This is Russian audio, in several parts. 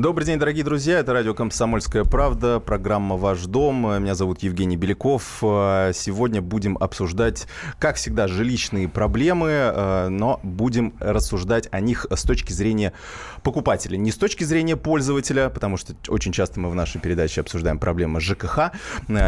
Добрый день, дорогие друзья. Это радио «Комсомольская правда», программа «Ваш дом». Меня зовут Евгений Беляков. Сегодня будем обсуждать, как всегда, жилищные проблемы, но будем рассуждать о них с точки зрения покупателя. Не с точки зрения пользователя, потому что очень часто мы в нашей передаче обсуждаем проблемы ЖКХ.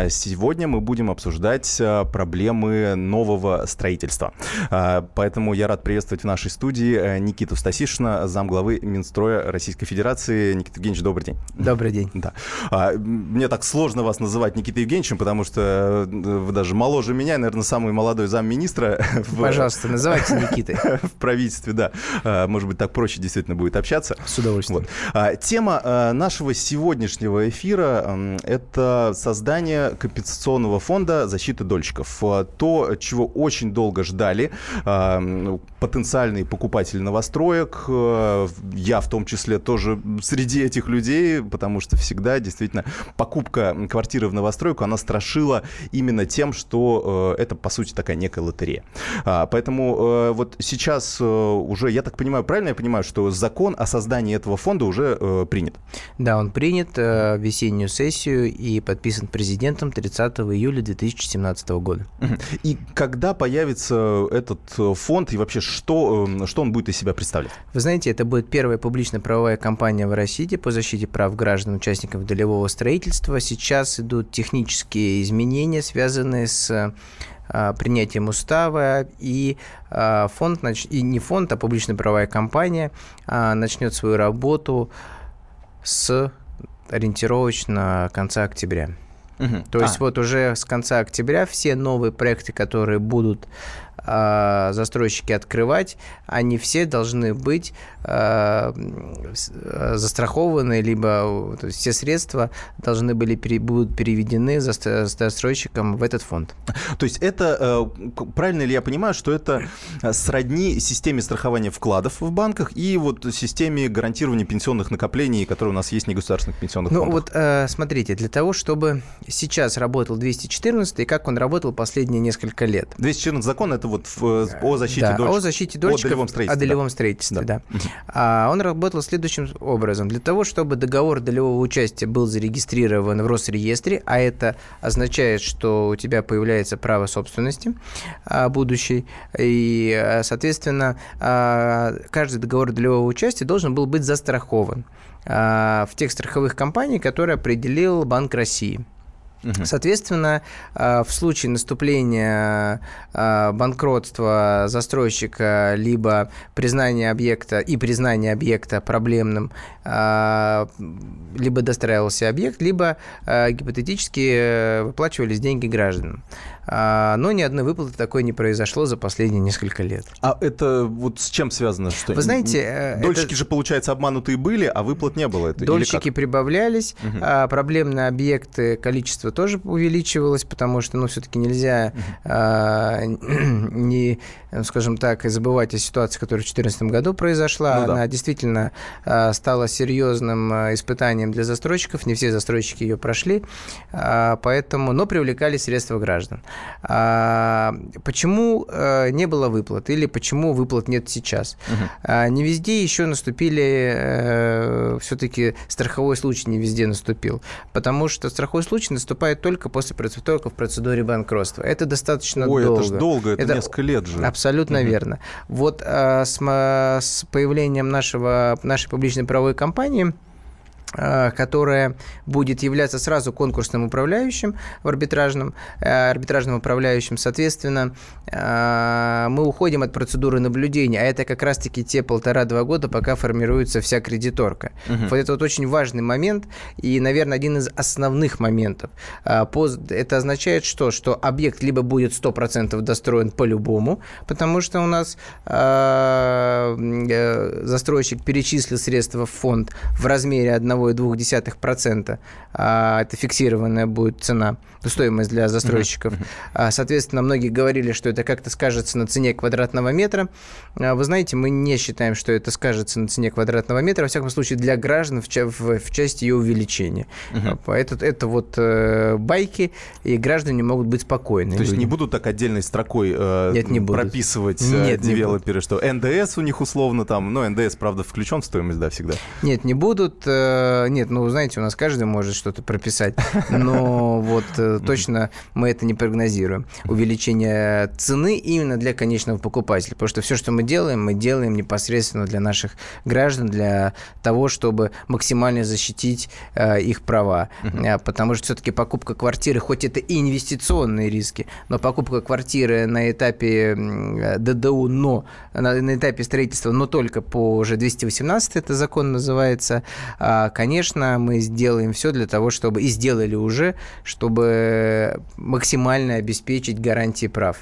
Сегодня мы будем обсуждать проблемы нового строительства. Поэтому я рад приветствовать в нашей студии Никиту Стасишина, замглавы Минстроя Российской Федерации. Никита Евгеньевич, добрый день. Добрый день. Да. А, мне так сложно вас называть Никитой Евгеньевичем, потому что вы даже моложе меня, наверное, самый молодой замминистра. Пожалуйста, в, называйте Никитой. В правительстве, да. Может быть, так проще действительно будет общаться. С удовольствием. Вот. А, тема а, нашего сегодняшнего эфира – это создание компенсационного фонда защиты дольщиков. То, чего очень долго ждали потенциальные покупатели новостроек, я в том числе тоже среди этих людей, потому что всегда действительно покупка квартиры в новостройку, она страшила именно тем, что э, это, по сути, такая некая лотерея. А, поэтому э, вот сейчас э, уже, я так понимаю, правильно я понимаю, что закон о создании этого фонда уже э, принят? Да, он принят э, в весеннюю сессию и подписан президентом 30 июля 2017 года. И когда появится этот э, фонд и вообще что, э, что он будет из себя представлять? Вы знаете, это будет первая публично-правовая компания в России, по защите прав граждан, участников долевого строительства. Сейчас идут технические изменения, связанные с а, принятием устава, и а, фонд, и не фонд, а публично-правовая компания а, начнет свою работу с ориентировочно конца октября. Угу. То есть а. вот уже с конца октября все новые проекты, которые будут э, застройщики открывать, они все должны быть э, застрахованы, либо то есть все средства должны были пере, будут переведены застройщиком в этот фонд. То есть это, э, правильно ли я понимаю, что это сродни системе страхования вкладов в банках и вот системе гарантирования пенсионных накоплений, которые у нас есть негосударственных пенсионных ну, фондов? Ну вот э, смотрите, для того, чтобы сейчас работал 214 и как он работал последние несколько лет. 214 закон это вот в, о защите да, дольщиков. о защите дольщиков. О долевом строительстве. О долевом да. строительстве, да. да. А он работал следующим образом. Для того, чтобы договор долевого участия был зарегистрирован в Росреестре, а это означает, что у тебя появляется право собственности а, будущей, и, а, соответственно, а, каждый договор долевого участия должен был быть застрахован в тех страховых компаний, которые определил Банк России. Соответственно, а, в случае наступления а, банкротства застройщика либо признания объекта и признания объекта проблемным, а, либо достраивался объект, либо гипотетически э, выплачивались деньги гражданам. А, но ни одной выплаты такой не произошло за последние несколько лет. А это вот с чем связано? Что Вы знаете... Э, дольщики это... же, получается, обманутые были, а выплат не было. Это, Дольщики прибавлялись, угу. а проблемные объекты, количество тоже увеличивалось, потому что, ну, все-таки нельзя угу. а, не, скажем так, забывать о ситуации, которая в 2014 году произошла. Ну, да. Она действительно а, стала серьезным а, испытанием для застройщиков. Не все застройщики ее прошли, а, поэтому, но привлекали средства граждан. А, почему а, не было выплат или почему выплат нет сейчас? Угу. А, не везде еще наступили, а, э, все-таки страховой случай не везде наступил, потому что страховой случай наступает только после только в процедуре банкротства. Это достаточно Ой, долго. это же долго, это, это несколько лет же. Абсолютно угу. верно. Вот а, с, с появлением нашего, нашей публичной правовой компании Э, которая будет являться сразу конкурсным управляющим в арбитражном, э, арбитражным управляющим. Соответственно, э, мы уходим от процедуры наблюдения, а это как раз-таки те полтора-два года, пока формируется вся кредиторка. Угу. Вот это вот очень важный момент и, наверное, один из основных моментов. Это означает что? Что объект либо будет 100% достроен по-любому, потому что у нас застройщик перечислил средства в фонд в размере 1 1,2%, а это фиксированная будет цена, стоимость для застройщиков. Uh-huh. Соответственно, многие говорили, что это как-то скажется на цене квадратного метра. А вы знаете, мы не считаем, что это скажется на цене квадратного метра, во всяком случае, для граждан в, в, в части ее увеличения. Uh-huh. Это, это вот э, байки, и граждане могут быть спокойны. То люди. есть не будут так отдельной строкой э, Нет, не прописывать э, Нет, девелоперы, что НДС у них условно там, ну, НДС, правда, включен в стоимость, да, всегда? Нет, не будут. Э, нет, ну, знаете, у нас каждый может что-то прописать, но вот э, точно мы это не прогнозируем. Увеличение цены именно для конечного покупателя, потому что все, что мы делаем, мы делаем непосредственно для наших граждан, для того, чтобы максимально защитить э, их права. Потому что все-таки покупка квартиры, хоть это и инвестиционные риски, но покупка квартиры на этапе ДДУ, но на, на этапе строительства, но только по уже 218 это закон называется, а, конечно, мы сделаем все для того, чтобы, и сделали уже, чтобы максимально обеспечить гарантии прав.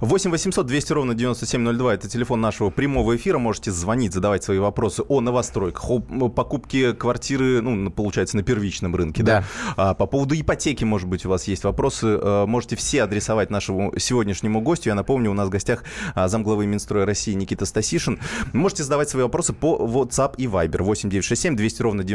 8 800 200 ровно 9702 – это телефон нашего прямого эфира. Можете звонить, задавать свои вопросы о новостройках, о покупке квартиры, ну, получается, на первичном рынке. Да. да? А, по поводу ипотеки, может быть, у вас есть вопросы. А, можете все адресовать нашему сегодняшнему гостю. Я напомню, у нас в гостях а, замглавы Минстроя России Никита Стасишин. Можете задавать свои вопросы по WhatsApp и Viber 8967 200 ровно 9702.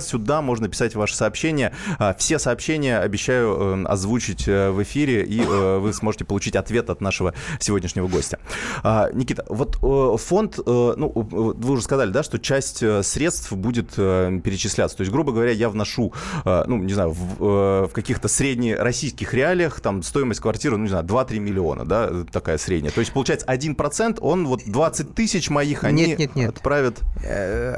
Сюда можно писать ваши сообщения. А, все сообщения обещаю э, озвучить э, в эфире, и э, вы сможете получить ответ от нашего сегодняшнего гостя. А, Никита, вот фонд, ну, вы уже сказали, да, что часть средств будет перечисляться. То есть, грубо говоря, я вношу, ну, не знаю, в, в каких-то среднероссийских реалиях там стоимость квартиры, ну, не знаю, 2-3 миллиона, да, такая средняя. То есть, получается, 1%, он вот 20 тысяч моих, они нет, нет, нет. отправят...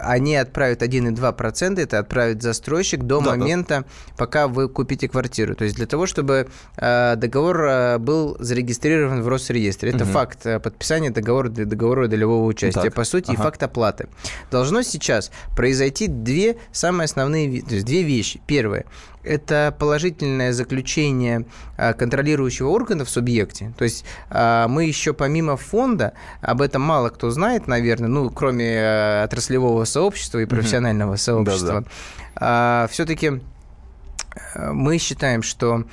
Они отправят 1,2%, это отправит застройщик до да, момента, да. пока вы купите квартиру. То есть для того, чтобы договор был зарегистрирован в Росреестре. Это угу. факт э, подписания договора, договора долевого участия, так. по сути, ага. и факт оплаты. Должно сейчас произойти две самые основные, то есть две вещи. Первое – это положительное заключение э, контролирующего органа в субъекте. То есть э, мы еще помимо фонда, об этом мало кто знает, наверное, ну, кроме отраслевого сообщества и профессионального угу. сообщества, да, да. все-таки мы считаем, что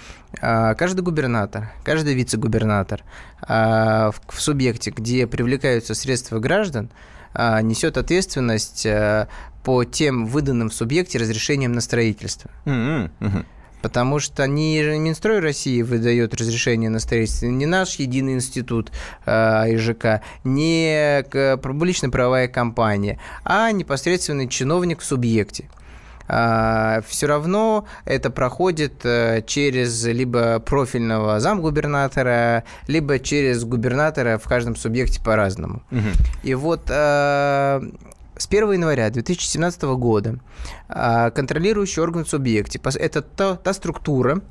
а, каждый губернатор, каждый вице-губернатор а, в субъекте, где привлекаются средства граждан, а, несет ответственность по тем выданным в субъекте разрешениям на строительство. Mm-hmm. Потому что не Минстрой России выдает разрешение на строительство, не наш единый институт э, ИЖК, не публично-правовая компания, а непосредственный чиновник в субъекте. А, все равно это проходит э, через либо профильного замгубернатора, либо через губернатора в каждом субъекте по-разному. Угу. И вот э, с 1 января 2017 года э, контролирующий орган в субъекте – это та, та структура,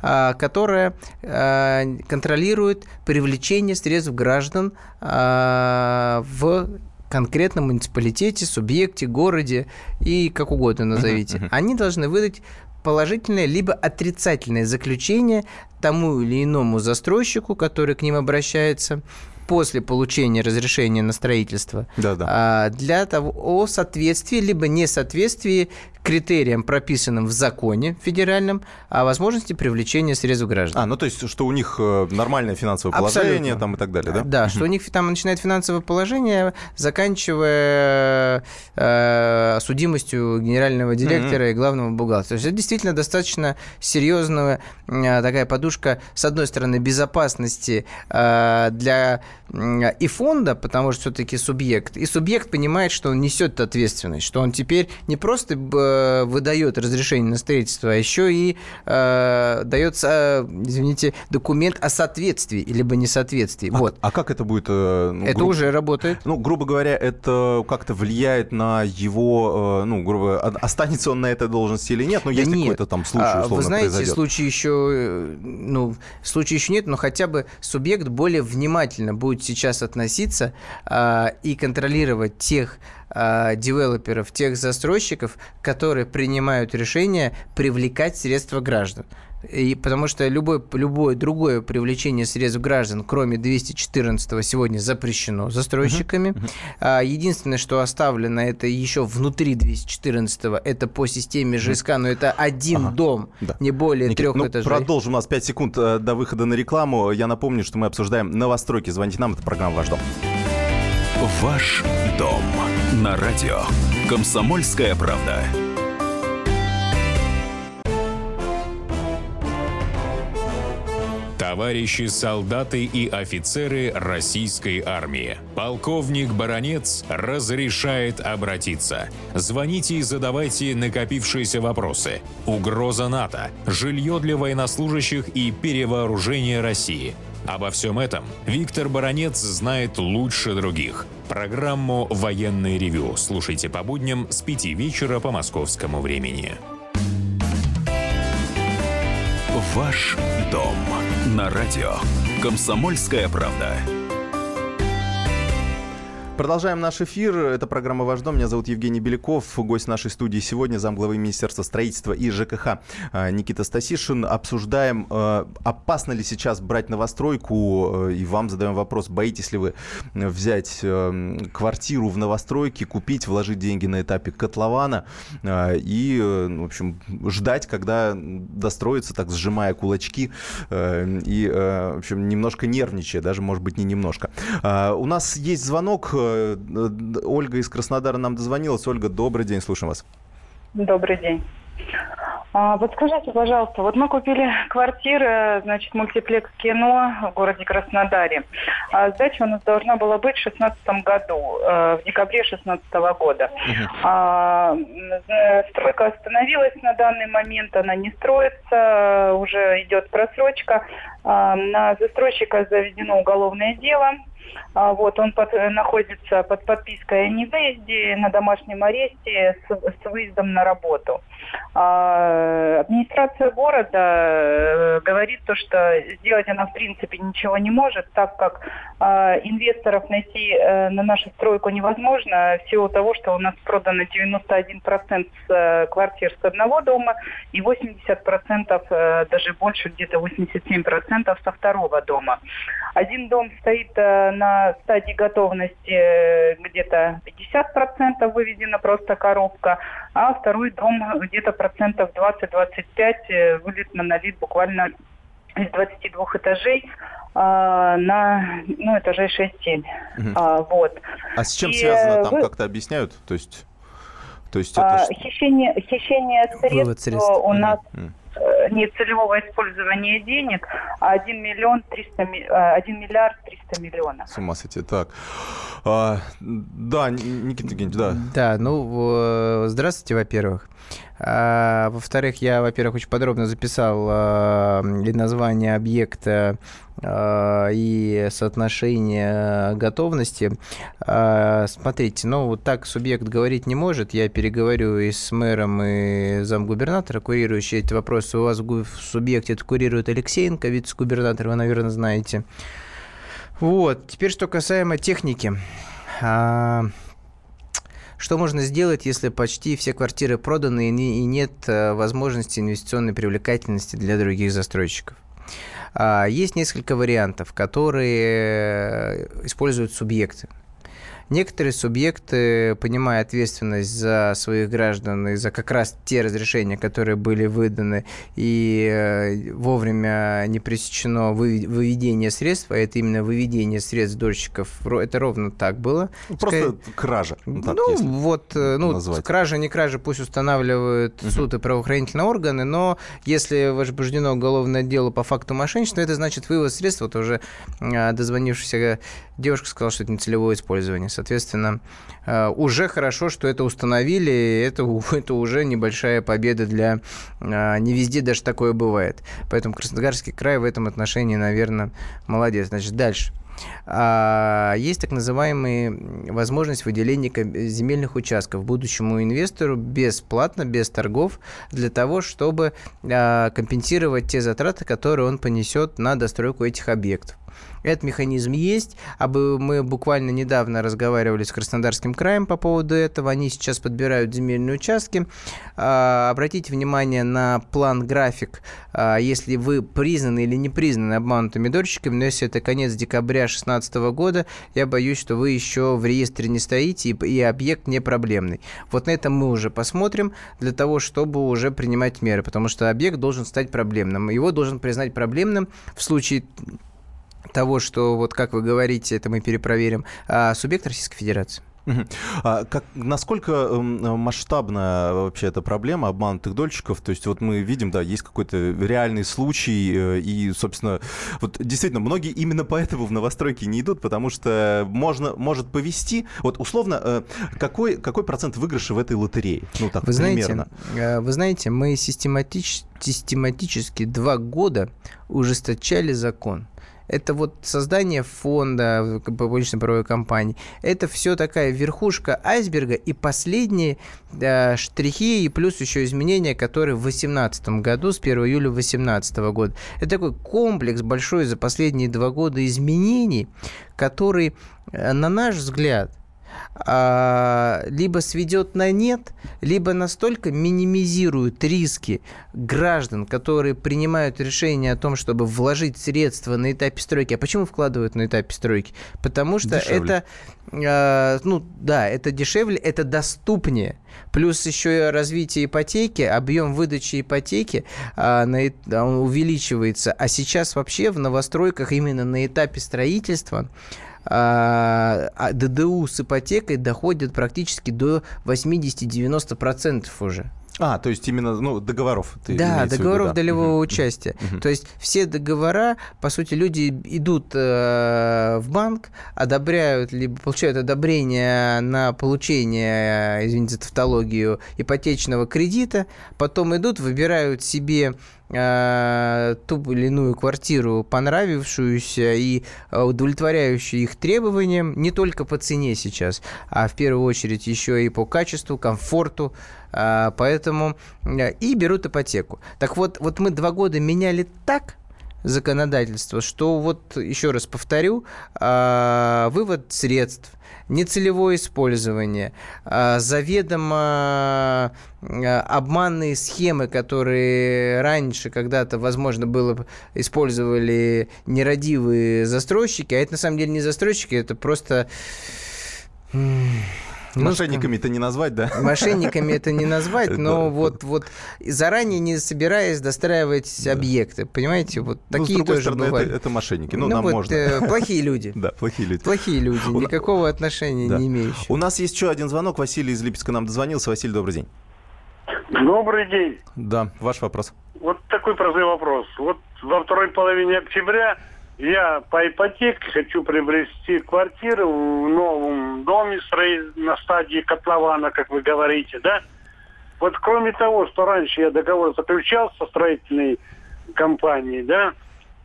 которая контролирует привлечение средств граждан в конкретном муниципалитете, субъекте, городе и как угодно назовите, uh-huh, uh-huh. они должны выдать положительное либо отрицательное заключение тому или иному застройщику, который к ним обращается, после получения разрешения на строительство да, да. А, для того о соответствии либо несоответствии критериям, прописанным в законе федеральном, о возможности привлечения средств граждан. А, ну то есть, что у них э, нормальное финансовое положение там и так далее, да? Да, что у них там начинает финансовое положение, заканчивая э, судимостью генерального директора и главного бухгалтера. То есть это действительно достаточно серьезная э, такая подушка, с одной стороны, безопасности э, для э, и фонда, потому что все-таки субъект, и субъект понимает, что он несет ответственность, что он теперь не просто Э, выдает разрешение на строительство, а еще и э, дается, извините, документ о соответствии либо несоответствии. А, вот. а как это будет? Э, ну, это гру... уже работает. Ну, грубо говоря, это как-то влияет на его, э, ну, грубо останется он на этой должности или нет? Ну, если нет. какой-то там случай, а, условно, Вы знаете, произойдет. случай еще, ну, случай еще нет, но хотя бы субъект более внимательно будет сейчас относиться э, и контролировать тех э, девелоперов, тех застройщиков, которые принимают решение привлекать средства граждан. И потому что любое, любое другое привлечение средств граждан, кроме 214 сегодня запрещено застройщиками. Uh-huh. Uh-huh. Единственное, что оставлено, это еще внутри 214 это по системе ЖСК, но это один ага. дом, да. не более Никит, трех ну, этажей. Продолжим. У нас 5 секунд э, до выхода на рекламу. Я напомню, что мы обсуждаем новостройки. Звоните нам, это программа «Ваш дом». Ваш дом на радио. Комсомольская правда. Товарищи солдаты и офицеры российской армии. Полковник Баронец разрешает обратиться. Звоните и задавайте накопившиеся вопросы. Угроза НАТО, жилье для военнослужащих и перевооружение России. Обо всем этом Виктор Баранец знает лучше других. Программу «Военный ревю» слушайте по будням с 5 вечера по московскому времени. Ваш дом на радио. Комсомольская правда. Продолжаем наш эфир. Это программа «Ваш дом». Меня зовут Евгений Беляков. Гость нашей студии сегодня замглавы Министерства строительства и ЖКХ а, Никита Стасишин. Обсуждаем, а, опасно ли сейчас брать новостройку. И вам задаем вопрос, боитесь ли вы взять квартиру в новостройке, купить, вложить деньги на этапе котлована и, в общем, ждать, когда достроится, так сжимая кулачки и, в общем, немножко нервничая, даже, может быть, не немножко. У нас есть звонок. Э, Ольга из Краснодара нам дозвонилась. Ольга, добрый день, слушаем вас. Добрый день. А, вот скажите, пожалуйста, вот мы купили квартиры, значит, мультиплекс кино в городе Краснодаре. А сдача у нас должна была быть в 2016 году, э, в декабре 2016 года. А, стройка остановилась на данный момент, она не строится, уже идет просрочка. А, на застройщика заведено уголовное дело а, вот, он под, э, находится под подпиской о невыезде на домашнем аресте с, с выездом на работу. А, администрация города э, говорит то, что сделать она в принципе ничего не может, так как а, инвесторов найти э, на нашу стройку невозможно в силу того, что у нас продано 91% с, квартир с одного дома и 80%, даже больше, где-то 87% со второго дома. Один дом стоит на стадии готовности э, где-то 50% выведена просто коробка, а второй дом где-то процентов 20-25 э, вылет на налит буквально из 22 этажей а, на ну, этажей 6-7. Угу. А, вот. а с чем И связано там, вы... как-то объясняют? То есть, то есть это... а, хищение, хищение средств, средств у нас... Угу Э, не целевого использования денег, а 1 миллион 300, 1 э, миллиард 300 миллионов. С ума сойти. Так. А, да, Никита Евгеньевич, да. Да, ну, здравствуйте, во-первых. А, во-вторых, я, во-первых, очень подробно записал а, название объекта а, и соотношение готовности. А, смотрите, ну вот так субъект говорить не может. Я переговорю и с мэром, и замгубернатора, курирующий эти вопросы. У вас в субъекте это курирует Алексеенко, вице-губернатор, вы, наверное, знаете. Вот. Теперь, что касаемо техники. А, что можно сделать, если почти все квартиры проданы и нет э, возможности инвестиционной привлекательности для других застройщиков? А, есть несколько вариантов, которые э, используют субъекты. Некоторые субъекты, понимая ответственность за своих граждан и за как раз те разрешения, которые были выданы, и э, вовремя не пресечено выведение средств, а это именно выведение средств дольщиков, это ровно так было. Ну, просто Скорее, кража. Ну, так, ну вот, э, ну, назвать. кража, не кража, пусть устанавливают угу. суд и правоохранительные органы, но если возбуждено уголовное дело по факту мошенничества, это значит вывод средств, вот уже э, дозвонившийся девушка сказала, что это нецелевое использование. Соответственно, э, уже хорошо, что это установили, это, это уже небольшая победа для... Э, не везде даже такое бывает. Поэтому Краснодарский край в этом отношении, наверное, молодец. Значит, дальше. А, есть так называемая возможность выделения земельных участков будущему инвестору бесплатно, без торгов, для того, чтобы а, компенсировать те затраты, которые он понесет на достройку этих объектов. Этот механизм есть. А мы буквально недавно разговаривали с Краснодарским краем по поводу этого. Они сейчас подбирают земельные участки. А, обратите внимание на план-график, а, если вы признаны или не признаны обманутыми дольщиками, но если это конец декабря 2016 года, я боюсь, что вы еще в реестре не стоите и, объект не проблемный. Вот на этом мы уже посмотрим для того, чтобы уже принимать меры, потому что объект должен стать проблемным. Его должен признать проблемным в случае того, что, вот как вы говорите, это мы перепроверим, а субъект Российской Федерации. А как, насколько эм, масштабна вообще эта проблема обманутых дольщиков? То есть вот мы видим, да, есть какой-то реальный случай, э, и, собственно, вот действительно, многие именно поэтому в новостройки не идут, потому что можно, может повести. Вот условно, э, какой, какой процент выигрыша в этой лотерее? Ну, так, вы примерно. Знаете, э, вы знаете, мы систематич, систематически два года ужесточали закон это вот создание фонда публично-правовой компании. Это все такая верхушка айсберга и последние э, штрихи и плюс еще изменения, которые в 2018 году, с 1 июля 2018 года. Это такой комплекс большой за последние два года изменений, который, э, на наш взгляд, либо сведет на нет, либо настолько минимизирует риски граждан, которые принимают решение о том, чтобы вложить средства на этапе стройки. А почему вкладывают на этапе стройки? Потому что дешевле. это, ну да, это дешевле, это доступнее. Плюс еще и развитие ипотеки, объем выдачи ипотеки а, увеличивается. А сейчас вообще в новостройках именно на этапе строительства а, а ДДУ с ипотекой доходит практически до 80-90% уже. А, то есть именно ну, договоров. Ты да, договоров виду, да. долевого угу. участия. Угу. То есть все договора, по сути, люди идут э, в банк, одобряют, либо получают одобрение на получение, извините за тавтологию, ипотечного кредита, потом идут, выбирают себе э, ту или иную квартиру, понравившуюся и э, удовлетворяющую их требованиям, не только по цене сейчас, а в первую очередь еще и по качеству, комфорту, э, поэтому э, и берут ипотеку. Так вот, вот мы два года меняли так, законодательство, что вот, еще раз повторю, вывод средств – нецелевое использование, а, заведомо а, обманные схемы, которые раньше когда-то, возможно, было использовали нерадивые застройщики, а это на самом деле не застройщики, это просто Мошенниками это не назвать, да? Мошенниками это не назвать, но вот, вот заранее не собираясь достраивать объекты, понимаете, вот ну, такие тоже бывают. Это, мошенники, ну, нам вот, можно. Э, плохие люди. Да, плохие люди. Плохие люди, никакого отношения не имеющие. У нас есть еще один звонок, Василий из Липецка нам дозвонился. Василий, добрый день. Добрый день. Да, ваш вопрос. Вот такой простой вопрос. Вот во второй половине октября я по ипотеке хочу приобрести квартиру в новом доме на стадии котлована, как вы говорите, да? Вот кроме того, что раньше я договор заключал со строительной компанией, да,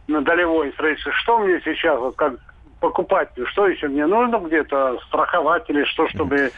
на долевой строительство, что мне сейчас, вот как покупателю, что еще мне нужно где-то страховать или что, чтобы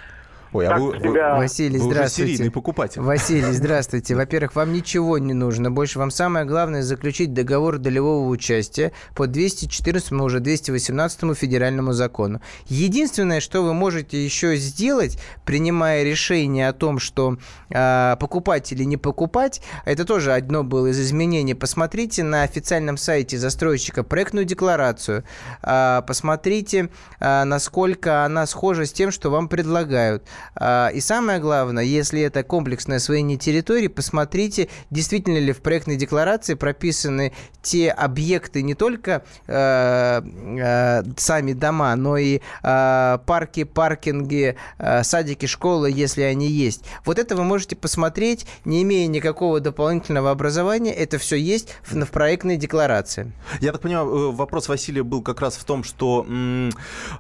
Ой, а вы, тебя... Василий, вы здравствуйте. серийный покупатель. Василий, здравствуйте. Во-первых, вам ничего не нужно. Больше вам самое главное заключить договор долевого участия по 214, уже 218 федеральному закону. Единственное, что вы можете еще сделать, принимая решение о том, что э, покупать или не покупать, это тоже одно было из изменений. Посмотрите на официальном сайте застройщика проектную декларацию. Э, посмотрите, э, насколько она схожа с тем, что вам предлагают. А, и самое главное, если это комплексное освоение территории, посмотрите, действительно ли в проектной декларации прописаны те объекты, не только э, э, сами дома, но и э, парки, паркинги, садики, школы, если они есть. Вот это вы можете посмотреть, не имея никакого дополнительного образования, это все есть в, в проектной декларации. Я так понимаю, вопрос Василия был как раз в том, что, э,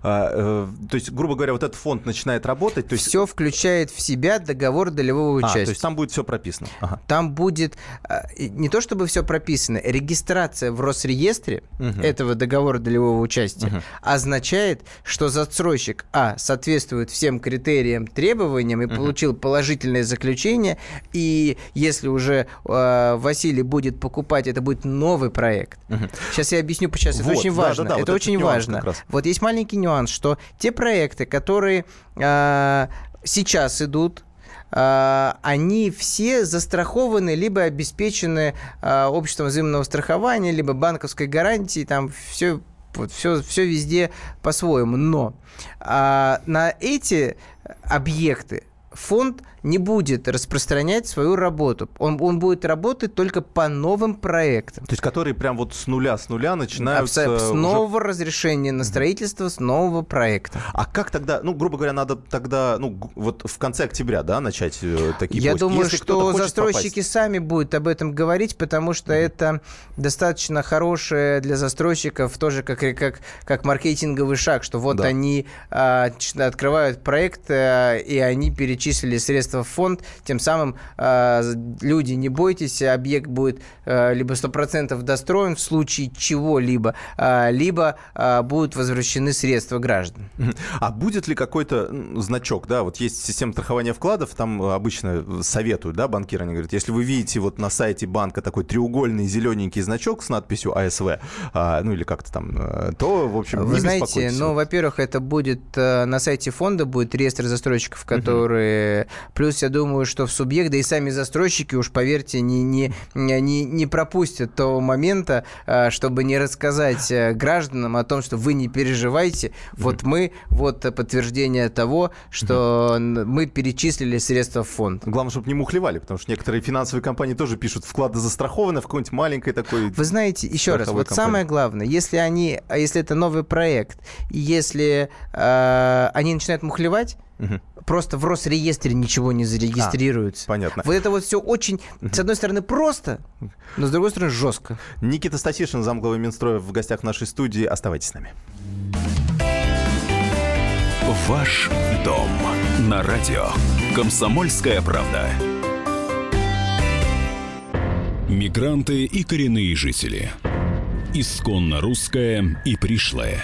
то есть, грубо говоря, вот этот фонд начинает работать, то есть все включает в себя договор долевого участия. А, то есть там будет все прописано? Ага. Там будет а, не то чтобы все прописано, регистрация в Росреестре угу. этого договора долевого участия угу. означает, что застройщик, а, соответствует всем критериям, требованиям и угу. получил положительное заключение, и если уже э, Василий будет покупать, это будет новый проект. Угу. Сейчас я объясню, сейчас вот, это очень важно. Да, да, да, это вот очень важно. Вот есть маленький нюанс, что те проекты, которые э, сейчас идут, э, они все застрахованы, либо обеспечены э, обществом взаимного страхования, либо банковской гарантией, там все вот все, все везде по-своему. Но а, на эти объекты фонд не будет распространять свою работу. Он, он будет работать только по новым проектам. То есть, которые прям вот с нуля, с нуля начинаются... Абсолютно. С нового уже... разрешения на строительство, с нового проекта. А как тогда, ну, грубо говоря, надо тогда, ну, вот в конце октября, да, начать э, такие Я поиски? думаю, Если что застройщики попасть... сами будут об этом говорить, потому что mm-hmm. это достаточно хорошее для застройщиков тоже как, как, как маркетинговый шаг, что вот да. они а, открывают проект, а, и они перечислили средства средства в фонд, тем самым э, люди, не бойтесь, объект будет э, либо 100% достроен в случае чего-либо, э, либо будут возвращены средства граждан. А будет ли какой-то значок, да, вот есть система страхования вкладов, там обычно советуют, да, банкиры, они говорят, если вы видите вот на сайте банка такой треугольный зелененький значок с надписью АСВ, а, ну или как-то там, то, в общем, Вы не знаете, ну, во-первых, это будет на сайте фонда будет реестр застройщиков, которые Плюс я думаю, что в субъект, да и сами застройщики, уж поверьте, не, не, не, не пропустят того момента, а, чтобы не рассказать э, гражданам о том, что вы не переживайте. Вот мы, вот подтверждение того, что мы перечислили средства в фонд. Главное, чтобы не мухлевали, потому что некоторые финансовые компании тоже пишут, вклады застрахованы в какой-нибудь маленькой такой... Вы знаете, еще раз, вот компании. самое главное, если они, а если это новый проект, если э, они начинают мухлевать, Угу. Просто в Росреестре ничего не зарегистрируется. А, понятно. Вот это вот все очень, с одной стороны, просто, но с другой стороны, жестко. Никита Стасишин, замглавы Минстроя, в гостях нашей студии. Оставайтесь с нами. Ваш дом на радио. Комсомольская правда. Мигранты и коренные жители. Исконно русская и пришлая.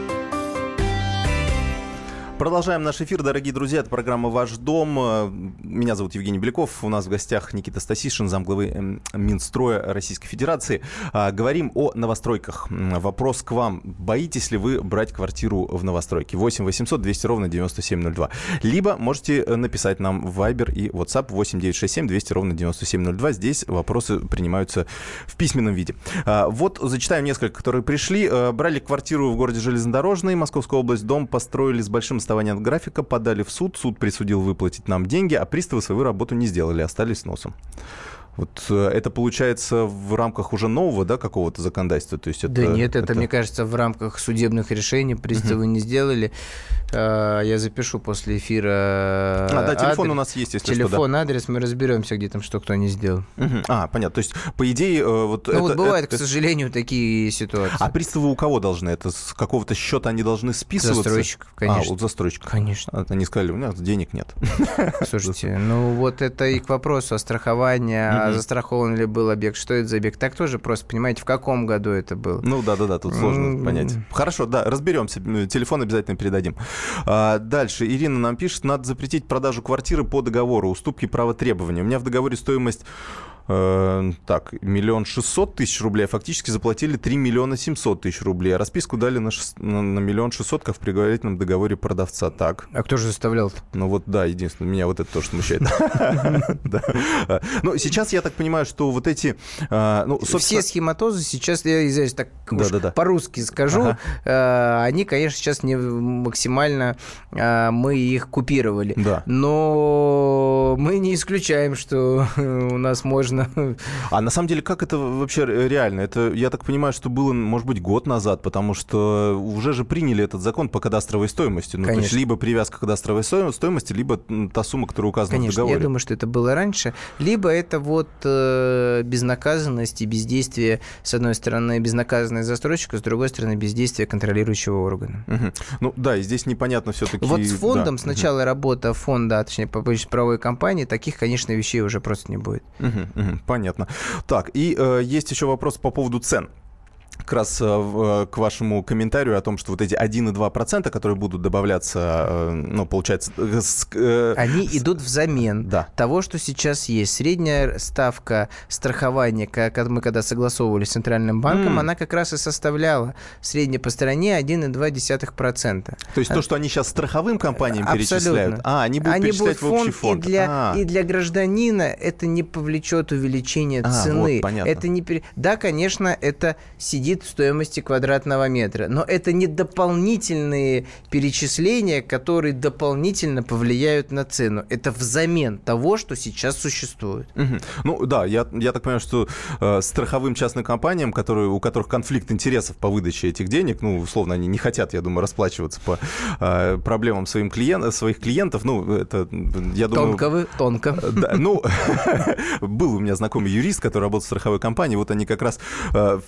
Продолжаем наш эфир, дорогие друзья. Это программа «Ваш дом». Меня зовут Евгений Беляков. У нас в гостях Никита Стасишин, замглавы эм, Минстроя Российской Федерации. А, говорим о новостройках. Вопрос к вам. Боитесь ли вы брать квартиру в новостройке? 8 800 200 ровно 9702. Либо можете э, написать нам в Viber и WhatsApp 8 967 200 ровно 9702. Здесь вопросы принимаются в письменном виде. А, вот зачитаем несколько, которые пришли. Э, брали квартиру в городе Железнодорожный, Московская область. Дом построили с большим отставания от графика, подали в суд, суд присудил выплатить нам деньги, а приставы свою работу не сделали, остались носом. Вот э, это получается в рамках уже нового, да, какого-то законодательства? То есть это, да нет, это, это, мне кажется, в рамках судебных решений приставы uh-huh. не сделали. А, я запишу после эфира А, да, телефон адрес, у нас есть, если телефон, что, да. адрес, мы разберемся, где там что кто не сделал. Uh-huh. А, понятно. То есть, по идее, э, вот Ну, это, вот бывают, это, к сожалению, такие ситуации. А приставы у кого должны? Это с какого-то счета они должны списываться? Застройщиков, конечно. А, вот застройщиков. Конечно. А, они сказали, у меня денег нет. Слушайте, ну вот это и к вопросу о страховании, а застрахован ли был объект, что это за объект. Так тоже просто, понимаете, в каком году это было. Ну да, да, да, тут сложно понять. Хорошо, да, разберемся. Телефон обязательно передадим. А, дальше. Ирина нам пишет, надо запретить продажу квартиры по договору, уступки права требования. У меня в договоре стоимость Э, так, миллион шестьсот тысяч рублей, а фактически заплатили 3 миллиона семьсот тысяч рублей. А расписку дали на, шест... на, на миллион шестьсот, как в предварительном договоре продавца. Так. А кто же заставлял -то? Ну вот, да, единственное, меня вот это тоже смущает. Ну, сейчас я так понимаю, что вот эти... А, ну, Все схематозы сейчас, я извиняюсь, так по-русски скажу, э, они, конечно, сейчас не максимально а, мы их купировали. Но мы не исключаем, что у нас можно можно. А на самом деле, как это вообще реально? Это, я так понимаю, что было, может быть, год назад, потому что уже же приняли этот закон по кадастровой стоимости. Ну, Конечно. то есть либо привязка к кадастровой стоимости, либо та сумма, которая указана Конечно, в договоре. я думаю, что это было раньше. Либо это вот э, безнаказанность и бездействие, с одной стороны, безнаказанность застройщика, с другой стороны, бездействие контролирующего органа. Угу. Ну да, и здесь непонятно все-таки... Вот с фондом, да. сначала угу. работа фонда, а точнее, по правовой компании, таких, конечно, вещей уже просто не будет. Угу, угу, понятно. Так, и э, есть еще вопрос по поводу цен как раз э, э, к вашему комментарию о том, что вот эти 1,2%, которые будут добавляться, э, ну, получается... Они идут взамен да. того, что сейчас есть. Средняя ставка страхования, как мы когда согласовывали с Центральным банком, mm. она как раз и составляла средне по стране 1,2%. То есть то, что они сейчас страховым компаниям Абсолютно. перечисляют, а, они будут они перечислять будут в общий фонд. И для, а. и для гражданина это не повлечет увеличение а, цены. Вот, понятно. Это не... Да, конечно, это сидит сидит в стоимости квадратного метра. Но это не дополнительные перечисления, которые дополнительно повлияют на цену. Это взамен того, что сейчас существует. Угу. Ну да, я, я так понимаю, что э, страховым частным компаниям, которые, у которых конфликт интересов по выдаче этих денег, ну, условно, они не хотят, я думаю, расплачиваться по э, проблемам своим клиент, своих клиентов, ну, это, я думаю... Тонко вы, тонко. Да, ну, был у меня знакомый юрист, который работал в страховой компании, вот они как раз э,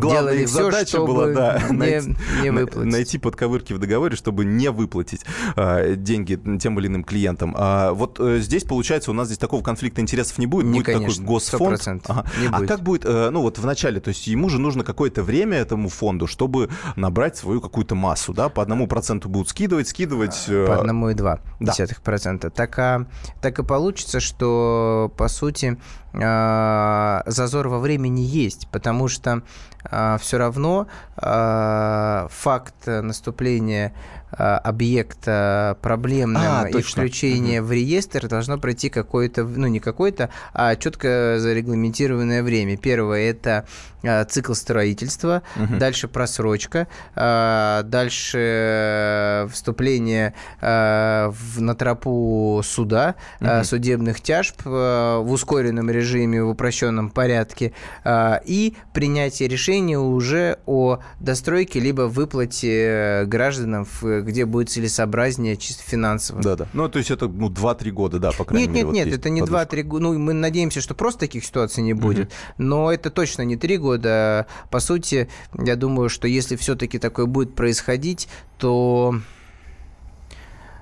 главная их все, задача была да, не, найти, не выплатить. найти подковырки в договоре, чтобы не выплатить а, деньги тем или иным клиентам. А, вот а, здесь, получается, у нас здесь такого конфликта интересов не будет. Не, будет конечно, такой госфонд. Ага. Не а будет. как будет, а, ну вот в начале, то есть ему же нужно какое-то время этому фонду, чтобы набрать свою какую-то массу, да, по одному проценту будут скидывать, скидывать. Э, по одному и два десятых процента. Так, а, так и получится, что, по сути, а, зазор во времени есть, потому что а, все равно а, факт наступления объекта проблемным а, и включения угу. в реестр должно пройти какое-то, ну не какое-то, а четко зарегламентированное время. Первое это цикл строительства, угу. дальше просрочка, дальше э, вступление на тропу суда, угу. судебных тяжб в ускоренном режиме в упрощенном порядке, и принятие решения уже о достройке либо выплате гражданам, где будет целесообразнее чисто финансово. Да-да. Ну, то есть это ну, 2-3 года, да, по крайней нет, мере. Нет, нет, нет, это не 2-3 года. Ну, мы надеемся, что просто таких ситуаций не будет. Угу. Но это точно не 3 года. По сути, я думаю, что если все-таки такое будет происходить, то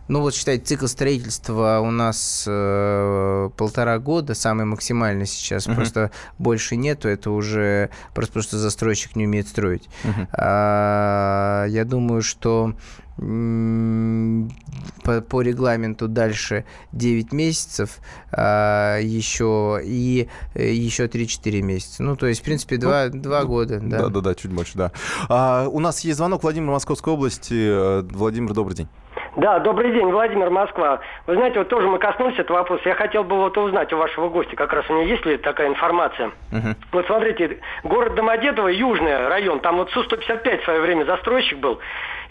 ну вот считайте, цикл строительства у нас э, полтора года, самый максимальный сейчас, uh-huh. просто больше нету, это уже просто потому что застройщик не умеет строить. Uh-huh. А, я думаю, что по, по регламенту дальше 9 месяцев, а, еще и еще 3-4 месяца. Ну, то есть, в принципе, 2, ну, 2 года. Да. да, да, да, чуть больше, да. А, у нас есть звонок Владимир Московской области. Э, Владимир, добрый день. Да, добрый день, Владимир Москва. Вы знаете, вот тоже мы коснулись этого вопроса. Я хотел бы вот узнать у вашего гостя, как раз у него есть ли такая информация. Uh-huh. Вот смотрите, город Домодедово, южный район, там вот Су-155 в свое время застройщик был.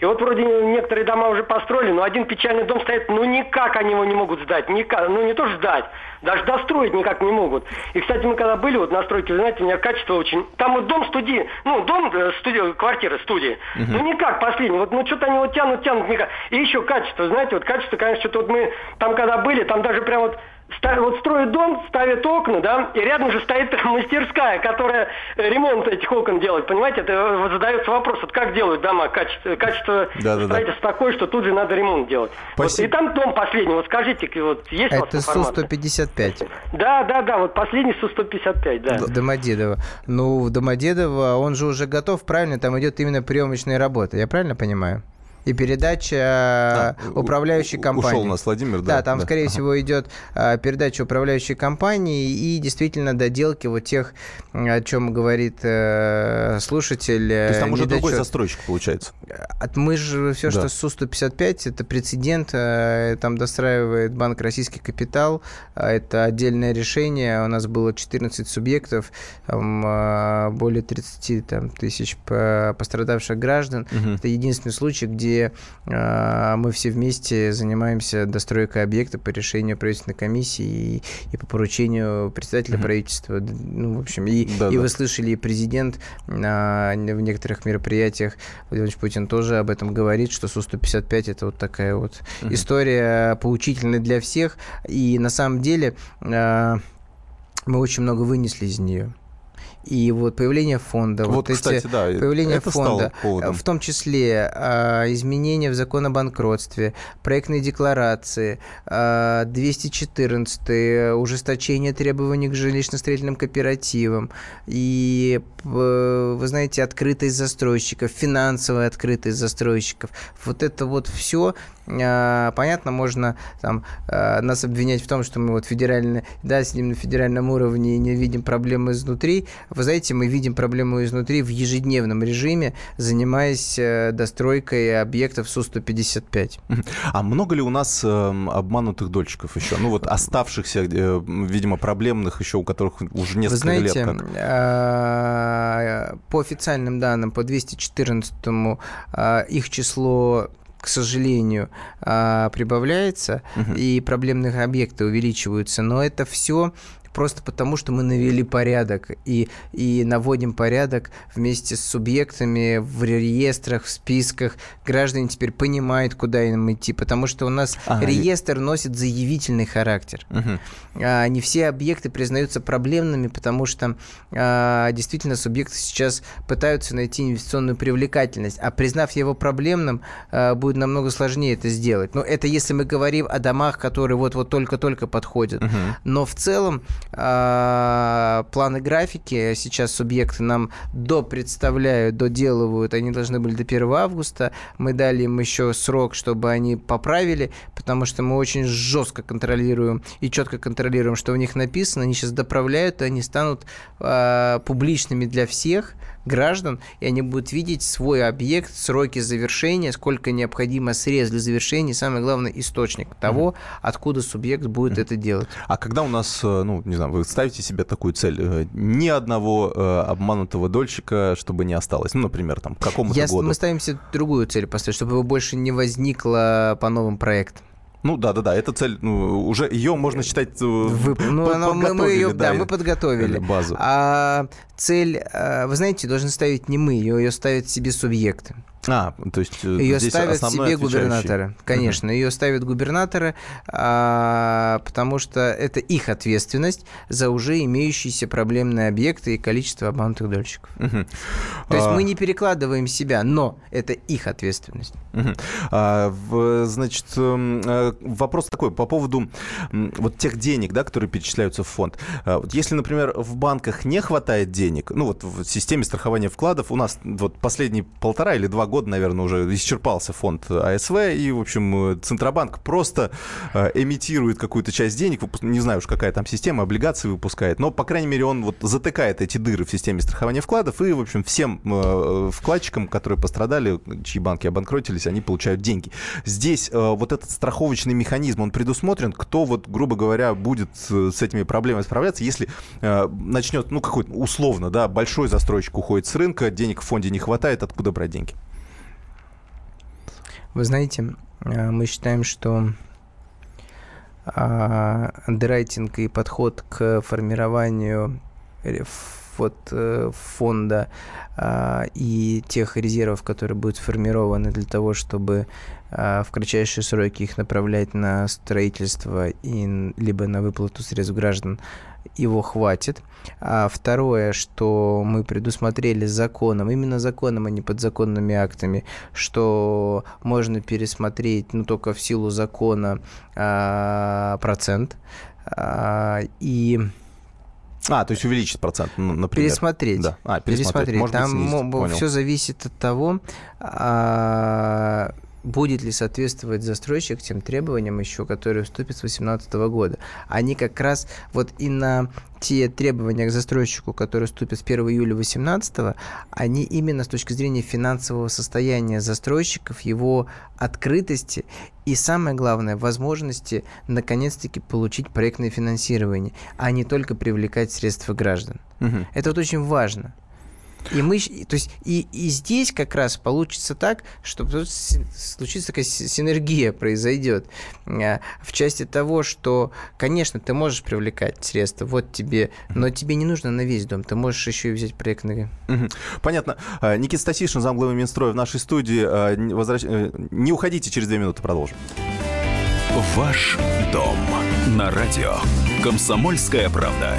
И вот вроде некоторые дома уже построили, но один печальный дом стоит, ну никак они его не могут сдать, никак, ну не то сдать, даже достроить никак не могут. И, кстати, мы когда были вот на стройке, вы знаете, у меня качество очень... Там вот дом студии, ну, дом, э, студия, квартира, студии. Uh-huh. Ну, никак последний. Вот, ну, что-то они вот тянут, тянут, никак. И еще качество, знаете, вот качество, конечно, что-то вот мы там когда были, там даже прям вот вот строят дом, ставят окна, да, и рядом же стоит мастерская, которая ремонт этих окон делает, понимаете, это э, задается вопрос, вот как делают дома, качество, качество да, да, строительства да. такое, что тут же надо ремонт делать. Вот, и там дом последний, вот скажите, вот есть это у вас Су-155. Да, да, да, вот последний Су-155, да. Домодедово. Ну, в Домодедово он же уже готов, правильно, там идет именно приемочная работа, я правильно понимаю? И передача а, управляющей компании. Ушел у нас Владимир, да. Да, там, да. скорее ага. всего, идет а, передача управляющей компании и действительно доделки вот тех, о чем говорит э, слушатель. То есть там уже недочет. другой застройщик получается? Мы же все, да. что Су-155, это прецедент, э, там достраивает Банк Российский Капитал, это отдельное решение, у нас было 14 субъектов, там, э, более 30 там, тысяч пострадавших граждан. Угу. Это единственный случай, где э, мы все вместе занимаемся достройкой объекта по решению правительственной комиссии и, и по поручению председателя mm-hmm. правительства. Ну, в общем, и, да, и да. вы слышали, и президент э, в некоторых мероприятиях, Владимир Путин тоже об этом говорит, что Су-155 это вот такая вот mm-hmm. история поучительная для всех. И на самом деле э, мы очень много вынесли из нее. И вот появление фонда, вот, вот кстати, эти, да, появление фонда, в том числе а, изменения в закон о банкротстве, проектные декларации, а, 214 ужесточение требований к жилищно-строительным кооперативам и, вы знаете, открытость застройщиков, финансовая открытость застройщиков. Вот это вот все понятно, можно там, а, нас обвинять в том, что мы вот федерально, да, сидим на федеральном уровне и не видим проблемы изнутри. Вы знаете, мы видим проблему изнутри в ежедневном режиме, занимаясь э, достройкой объектов Су-155. А много ли у нас эм, обманутых дольщиков еще? Ну вот оставшихся, э, видимо, проблемных еще, у которых уже несколько Вы знаете, лет как? А, по официальным данным, по 214-му их число к сожалению, а, прибавляется, угу. и проблемных объекты увеличиваются, но это все просто потому, что мы навели порядок и, и наводим порядок вместе с субъектами в реестрах, в списках. Граждане теперь понимают, куда им идти, потому что у нас ага. реестр носит заявительный характер. Угу. А, не все объекты признаются проблемными, потому что а, действительно субъекты сейчас пытаются найти инвестиционную привлекательность, а признав его проблемным, а, будет намного сложнее это сделать. Но это если мы говорим о домах, которые вот-вот только-только подходят. Угу. Но в целом э, планы графики. Сейчас субъекты нам допредставляют, доделывают. Они должны были до 1 августа. Мы дали им еще срок, чтобы они поправили, потому что мы очень жестко контролируем и четко контролируем, что у них написано. Они сейчас доправляют, и они станут э, публичными для всех граждан, и они будут видеть свой объект, сроки завершения, сколько необходимо средств для завершения, и самое главное, источник того, mm-hmm. откуда субъект будет mm-hmm. это делать. А когда у нас, э, ну, не знаю, вы ставите себе такую цель, э, ни одного э, обманутого дольщика, чтобы не осталось, ну, например, там, к какому-то году? Мы ставим себе другую цель поставить, чтобы его больше не возникло по новым проектам. Ну да, да, да, эта цель, ну, уже ее можно считать. Вы, ну, она, мы, мы ее, да, да, мы подготовили. Базу. А цель, вы знаете, должны ставить не мы, ее, ее ставят себе субъекты. А, то есть э, ее ставят себе губернаторы, конечно, uh-huh. ее ставят губернаторы, а, потому что это их ответственность за уже имеющиеся проблемные объекты и количество обманутых дольщиков. Uh-huh. То есть а... мы не перекладываем себя, но это их ответственность. А, в, значит, эм, э, вопрос такой по поводу вот тех денег, да, которые перечисляются в фонд. Вот если, например, в банках не хватает денег, ну вот в системе страхования вкладов у нас вот последние полтора или два года, наверное, уже исчерпался фонд АСВ, и, в общем, Центробанк просто э, эмитирует какую-то часть денег, не знаю уж, какая там система, облигации выпускает, но, по крайней мере, он вот затыкает эти дыры в системе страхования вкладов, и, в общем, всем э, вкладчикам, которые пострадали, чьи банки обанкротились, они получают деньги. Здесь э, вот этот страховочный механизм, он предусмотрен, кто вот, грубо говоря, будет с этими проблемами справляться, если начнет, ну, какой-то условно, да, большой застройщик уходит с рынка, денег в фонде не хватает, откуда брать деньги? Вы знаете, э, мы считаем, что андеррайтинг и подход к формированию вот э, фонда а, и тех резервов, которые будут сформированы для того, чтобы а, в кратчайшие сроки их направлять на строительство и либо на выплату средств граждан, его хватит. А второе, что мы предусмотрели законом, именно законом, а не подзаконными актами, что можно пересмотреть, ну, только в силу закона а, процент. И а, то есть увеличить процент, например. Пересмотреть. Да. А, пересмотреть. пересмотреть. Там снизить, все зависит от того, а, будет ли соответствовать застройщик тем требованиям еще, которые вступят с 2018 года. Они как раз вот и на те требования к застройщику, которые вступят с 1 июля 2018, они именно с точки зрения финансового состояния застройщиков, его открытости и, самое главное, возможности наконец-таки получить проектное финансирование, а не только привлекать средства граждан. Угу. Это вот очень важно. И мы, то есть и, и здесь как раз получится так, что случится такая синергия произойдет а, в части того, что, конечно, ты можешь привлекать средства, вот тебе, но тебе не нужно на весь дом, ты можешь еще и взять проектные. Понятно. А, Никита Стасишин, замглавы Минстроя в нашей студии. А, возвращ... Э, не уходите, через две минуты продолжим. Ваш дом на радио. Комсомольская правда.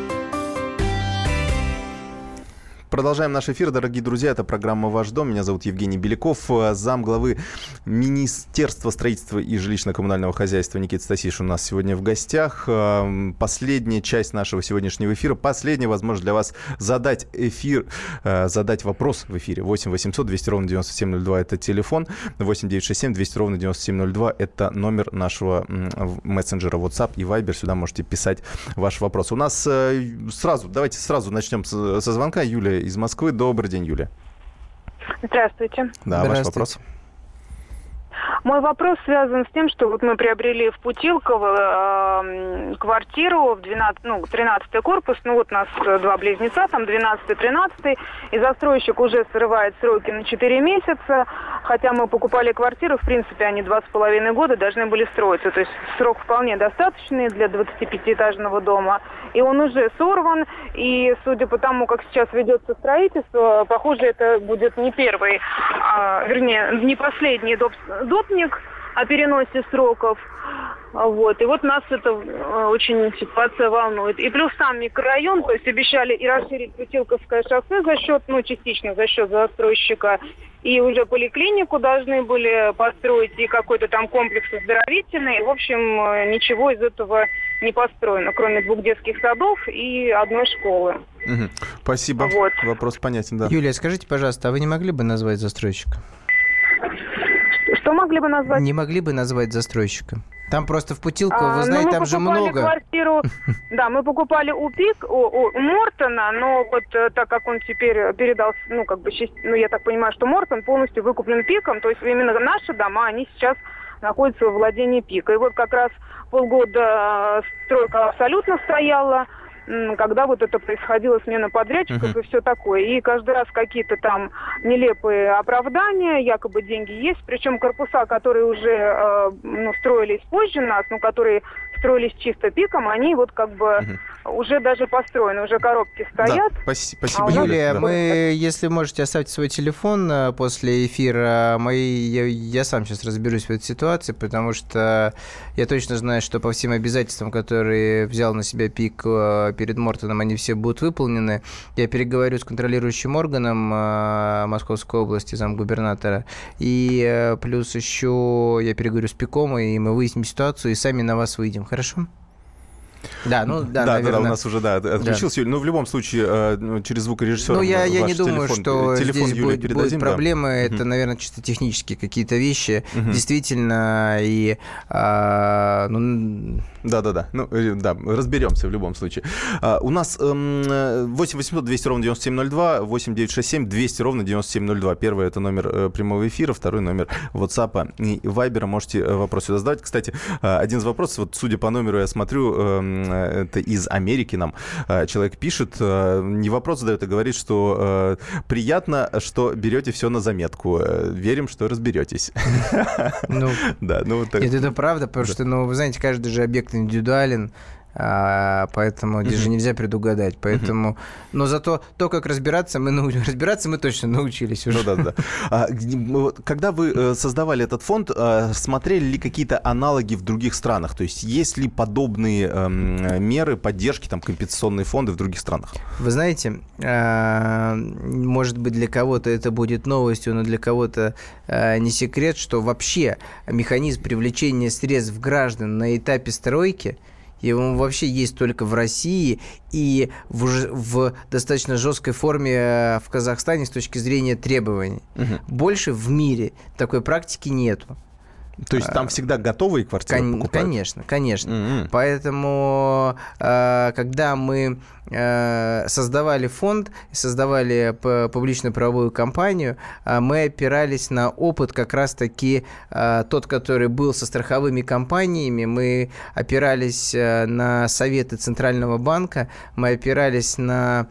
Продолжаем наш эфир, дорогие друзья. Это программа «Ваш дом». Меня зовут Евгений Беляков, э, зам главы Министерства строительства и жилищно-коммунального хозяйства Никита Стасиш у нас сегодня в гостях. Э, последняя часть нашего сегодняшнего эфира. Последняя возможность для вас задать эфир, э, задать вопрос в эфире. 8 800 200 ровно 9702 – это телефон. 8 967 200 ровно 9702 – это номер нашего мессенджера WhatsApp и Viber. Сюда можете писать ваш вопрос. У нас сразу, давайте сразу начнем со звонка. Юлия из Москвы. Добрый день, Юлия. Здравствуйте. Да, ваш вопрос. Мой вопрос связан с тем, что вот мы приобрели в Путилково э, квартиру в 12, ну, 13 корпус, ну вот у нас два близнеца, там 12-13, и застройщик уже срывает сроки на 4 месяца, хотя мы покупали квартиру, в принципе, они два с половиной года должны были строиться, то есть срок вполне достаточный для 25-этажного дома, и он уже сорван, и судя по тому, как сейчас ведется строительство, похоже, это будет не первый, а, вернее, не последний доп, доп советник о переносе сроков. Вот. И вот нас это э, очень ситуация волнует. И плюс сам микрорайон, то есть обещали и расширить Путилковское шоссе за счет, ну, частично за счет застройщика, и уже поликлинику должны были построить, и какой-то там комплекс оздоровительный. В общем, э, ничего из этого не построено, кроме двух детских садов и одной школы. Угу. Спасибо. Вот. Вопрос понятен, да. Юлия, скажите, пожалуйста, а вы не могли бы назвать застройщика? Что могли бы назвать? Не могли бы назвать застройщика. Там просто в Путилково, вы а, ну, знаете, там же много. Квартиру, да, мы покупали у Пик, у, у Мортона, но вот э, так как он теперь передал, ну, как бы, ну, я так понимаю, что Мортон полностью выкуплен Пиком, то есть именно наши дома, они сейчас находятся в владении Пика. И вот как раз полгода э, стройка абсолютно стояла, когда вот это происходило, смена подрядчиков uh-huh. и все такое. И каждый раз какие-то там нелепые оправдания, якобы деньги есть. Причем корпуса, которые уже э, ну, строились позже нас, ну, которые строились чисто пиком, они вот как бы угу. уже даже построены, уже коробки стоят. Да, спасибо, а Юлия. Да. Мы, если можете, оставьте свой телефон э, после эфира. Мы, я, я сам сейчас разберусь в этой ситуации, потому что я точно знаю, что по всем обязательствам, которые взял на себя пик э, перед Мортоном, они все будут выполнены. Я переговорю с контролирующим органом э, Московской области, замгубернатора, и плюс еще я переговорю с пиком, и мы выясним ситуацию, и сами на вас выйдем. Хорошо? Да, ну да, да, наверное. да, у нас уже да отключился. Да. Но ну, в любом случае э, ну, через звукорежиссера. Ну я, я не думаю, телефон, что телефон здесь Юлии будет, будет проблемы. Да. Это, наверное, чисто технические какие-то вещи. Угу. Действительно и а, ну, да, да, да. Ну, э, да, разберемся в любом случае. А, у нас эм, 8 800 200 ровно 9702, 8 967 200 ровно 9702. Первый это номер э, прямого эфира, второй номер WhatsApp и Viber. Можете э, вопрос сюда задавать. Кстати, один из вопросов, вот судя по номеру, я смотрю, это из Америки нам человек пишет, не вопрос задает, а говорит, что приятно, что берете все на заметку. Верим, что разберетесь. Ну, да, ну, так... Нет, это правда, потому что, ну, вы знаете, каждый же объект индивидуален, а, поэтому здесь же нельзя предугадать. Поэтому, но зато то, как разбираться, мы нау... разбираться мы точно научились уже. Ну да, да. А, когда вы э, создавали этот фонд, а, смотрели ли какие-то аналоги в других странах? То есть есть ли подобные эм, меры поддержки, там компенсационные фонды в других странах? Вы знаете, а, может быть для кого-то это будет новостью, но для кого-то не секрет, что вообще механизм привлечения средств граждан на этапе стройки – он вообще есть только в России и в, в достаточно жесткой форме э, в Казахстане с точки зрения требований. Угу. Больше в мире такой практики нету. То есть там всегда готовые квартиры Кон- покупают? Конечно, конечно. Mm-hmm. Поэтому, э, когда мы э, создавали фонд, создавали публично-правовую компанию, э, мы опирались на опыт как раз-таки тот, который был со страховыми компаниями. Мы опирались на советы Центрального банка, мы опирались на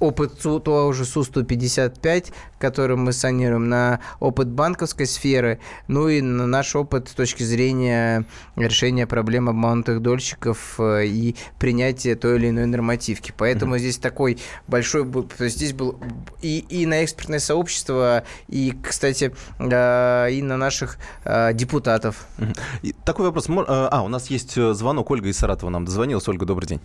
опыт того же Су-155, который мы санируем, на опыт банковской сферы, ну и на наш опыт с точки зрения решения проблем обманутых дольщиков э, и принятия той или иной нормативки. Поэтому mm-hmm. здесь такой большой... То есть здесь был и, и на экспертное сообщество, и, кстати, э, и на наших э, депутатов. Mm-hmm. такой вопрос. А, у нас есть звонок. Ольга из Саратова нам дозвонилась. Ольга, добрый день.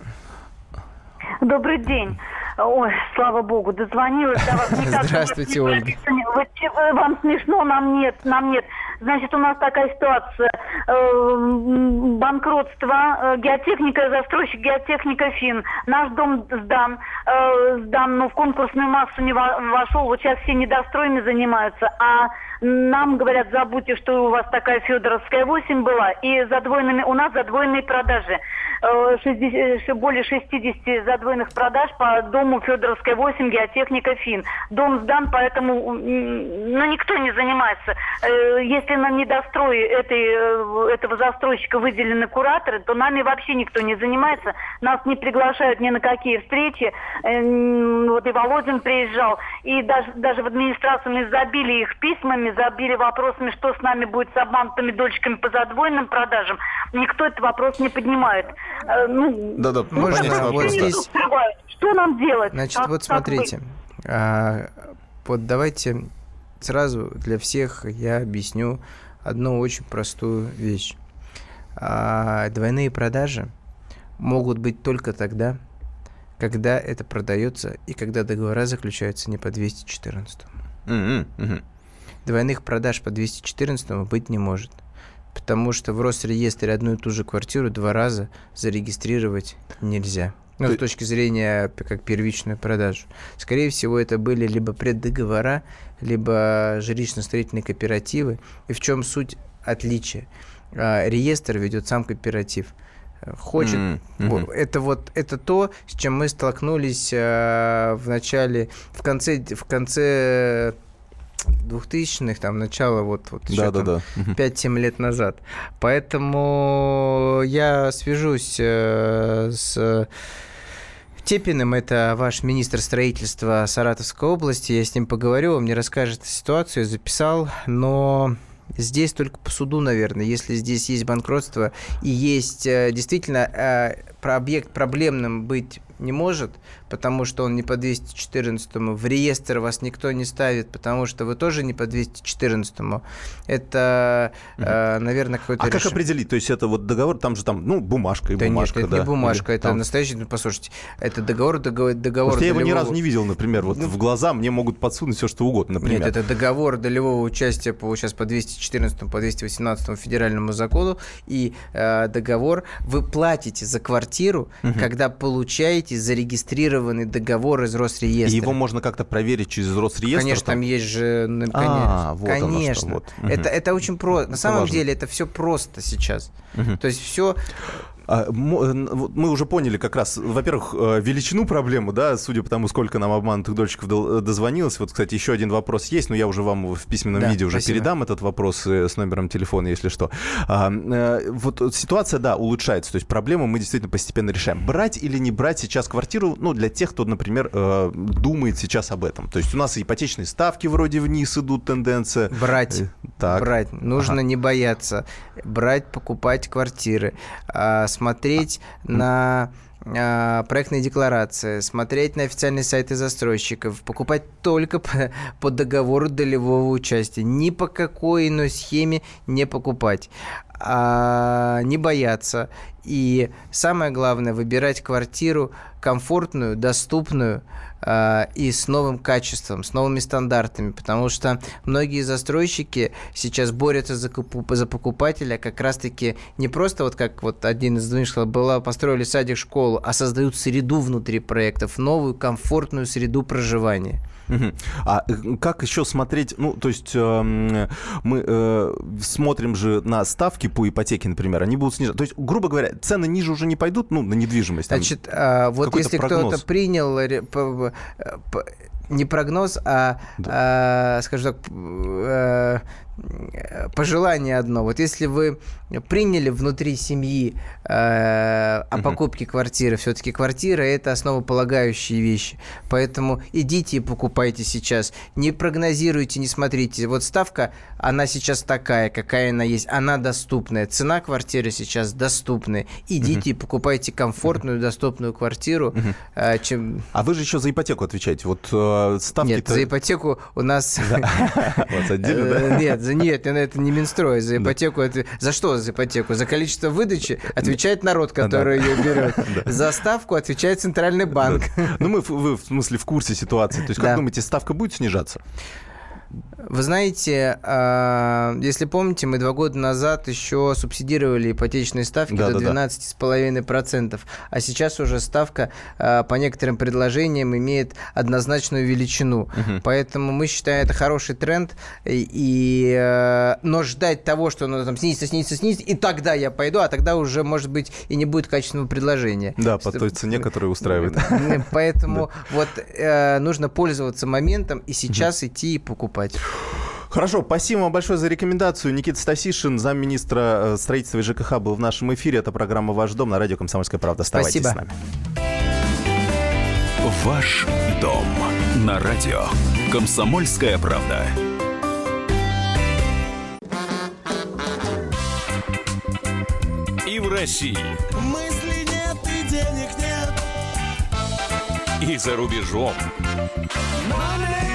Добрый день. Ой, слава богу, дозвонилась до вас. Здравствуйте, Ольга. Вам смешно, нам нет, нам нет. Значит, у нас такая ситуация. Э, банкротство, э, геотехника, застройщик геотехника ФИН. Наш дом сдан, э, сдан, но в конкурсную массу не вошел. Вот сейчас все недостроенными занимаются. А нам говорят, забудьте, что у вас такая Федоровская 8 была. И задвоенными, у нас задвоенные продажи. 60, более 60 задвоенных продаж по дому Федоровская 8, геотехника ФИН. Дом сдан, поэтому ну, никто не занимается. Есть если на недострое этой, э, этого застройщика выделены кураторы, то нами вообще никто не занимается. Нас не приглашают ни на какие встречи. Э, вот и Володин приезжал. И даже, даже в администрацию мы забили их письмами, забили вопросами, что с нами будет с обманутыми дольщиками по задвоенным продажам. Никто этот вопрос не поднимает. Э, ну, да, да, ну, можно вот здесь... Что нам делать? Значит, как, вот смотрите. А, вот давайте сразу для всех я объясню одну очень простую вещь. А, двойные продажи могут быть только тогда, когда это продается и когда договора заключаются не по 214. Mm-hmm. Mm-hmm. Двойных продаж по 214 быть не может. Потому что в Росреестре одну и ту же квартиру два раза зарегистрировать нельзя. Ну, с точки зрения как первичную продажу. Скорее всего, это были либо преддоговора, либо жилищно-строительные кооперативы. И в чем суть отличия? А, реестр ведет сам кооператив. Хочет. Mm-hmm. Это вот это то, с чем мы столкнулись э, в начале, в конце, в конце 2000-х, там, начало вот, вот еще да, там, да, да. 5-7 лет назад. Поэтому я свяжусь э, с Тепиным, это ваш министр строительства Саратовской области. Я с ним поговорю, он мне расскажет ситуацию, записал, но здесь только по суду, наверное, если здесь есть банкротство и есть э, действительно э, про объект проблемным быть не может, потому что он не по 214 му в реестр вас никто не ставит, потому что вы тоже не по 214 му это, угу. э, наверное, какой-то А реш... как определить? То есть это вот договор, там же там, ну, бумажка и да бумажка, нет, это да? не бумажка, Или это там... настоящий, ну, послушайте, это договор, договор, договор долевого... я его ни разу не видел, например, вот ну, в глаза мне могут подсунуть все, что угодно, например. Нет, это договор долевого участия по, сейчас по 214 по 218 федеральному закону, и э, договор, вы платите за квартиру, угу. когда получаете зарегистрированный договор из Росреестра. И его можно как-то проверить через Росреестр? Конечно, там, там есть же... Конечно, а, вот конечно. Вот. Это, это очень просто. На самом важно. деле это все просто сейчас. Угу. То есть все А, мы уже поняли как раз, во-первых, величину проблемы, да, судя по тому, сколько нам обманутых дольщиков дозвонилось. Вот, кстати, еще один вопрос есть, но я уже вам в письменном да, виде уже спасибо. передам этот вопрос с номером телефона, если что. А, вот ситуация, да, улучшается, то есть проблему мы действительно постепенно решаем. Брать или не брать сейчас квартиру, ну, для тех, кто, например, думает сейчас об этом. То есть у нас ипотечные ставки вроде вниз идут, тенденция. Брать. Так. Брать. Нужно ага. не бояться. Брать, покупать квартиры. А, смотреть а. на проектные декларации, смотреть на официальные сайты застройщиков, покупать только по, по договору долевого участия, ни по какой иной схеме не покупать, а, не бояться и самое главное выбирать квартиру комфортную, доступную, Э, и с новым качеством, с новыми стандартами, потому что многие застройщики сейчас борются за, за покупателя как раз-таки не просто вот как вот один из сказал, была, построили садик, школу, а создают среду внутри проектов, новую комфортную среду проживания. А э, как еще смотреть, ну, то есть э, мы э, смотрим же на ставки по ипотеке, например, они будут снижаться. То есть, грубо говоря, цены ниже уже не пойдут, ну, на недвижимость. Значит, э, вот если кто-то принял не прогноз, а, да. а скажем так, э, пожелание одно. Вот если вы приняли внутри семьи э, о покупке квартиры, все-таки квартира это основополагающие вещи. Поэтому идите и покупайте сейчас. Не прогнозируйте, не смотрите. Вот ставка, она сейчас такая, какая она есть. Она доступная. Цена квартиры сейчас доступная. Идите и покупайте комфортную, доступную квартиру. Э, чем... А вы же еще за ипотеку отвечаете. Вот э, ставки... Нет, за ипотеку у нас... Э, нет, за нет, это не Минстрой, за ипотеку это... За что за ипотеку? За количество выдачи отвечает народ, который ее берет. За ставку отвечает Центральный банк. Ну, мы, вы, в смысле, в курсе ситуации. То есть, как думаете, ставка будет снижаться? Вы знаете, а, если помните, мы два года назад еще субсидировали ипотечные ставки да, до 12,5%, да, да. а сейчас уже ставка а, по некоторым предложениям имеет однозначную величину. Угу. Поэтому мы считаем это хороший тренд, и, а, но ждать того, что оно там снизится, снизится, снизится, и тогда я пойду, а тогда уже, может быть, и не будет качественного предложения. Да, по той цене, которая устраивает. Поэтому вот э, нужно пользоваться моментом и сейчас идти и покупать. Хорошо, спасибо вам большое за рекомендацию. Никита Стасишин, замминистра э, строительства и ЖКХ, был в нашем эфире. Это программа «Ваш дом» на радио «Комсомольская правда». Оставайтесь спасибо. с нами. «Ваш дом» на радио «Комсомольская правда». И в России. Мысли нет и денег нет. И за рубежом. Money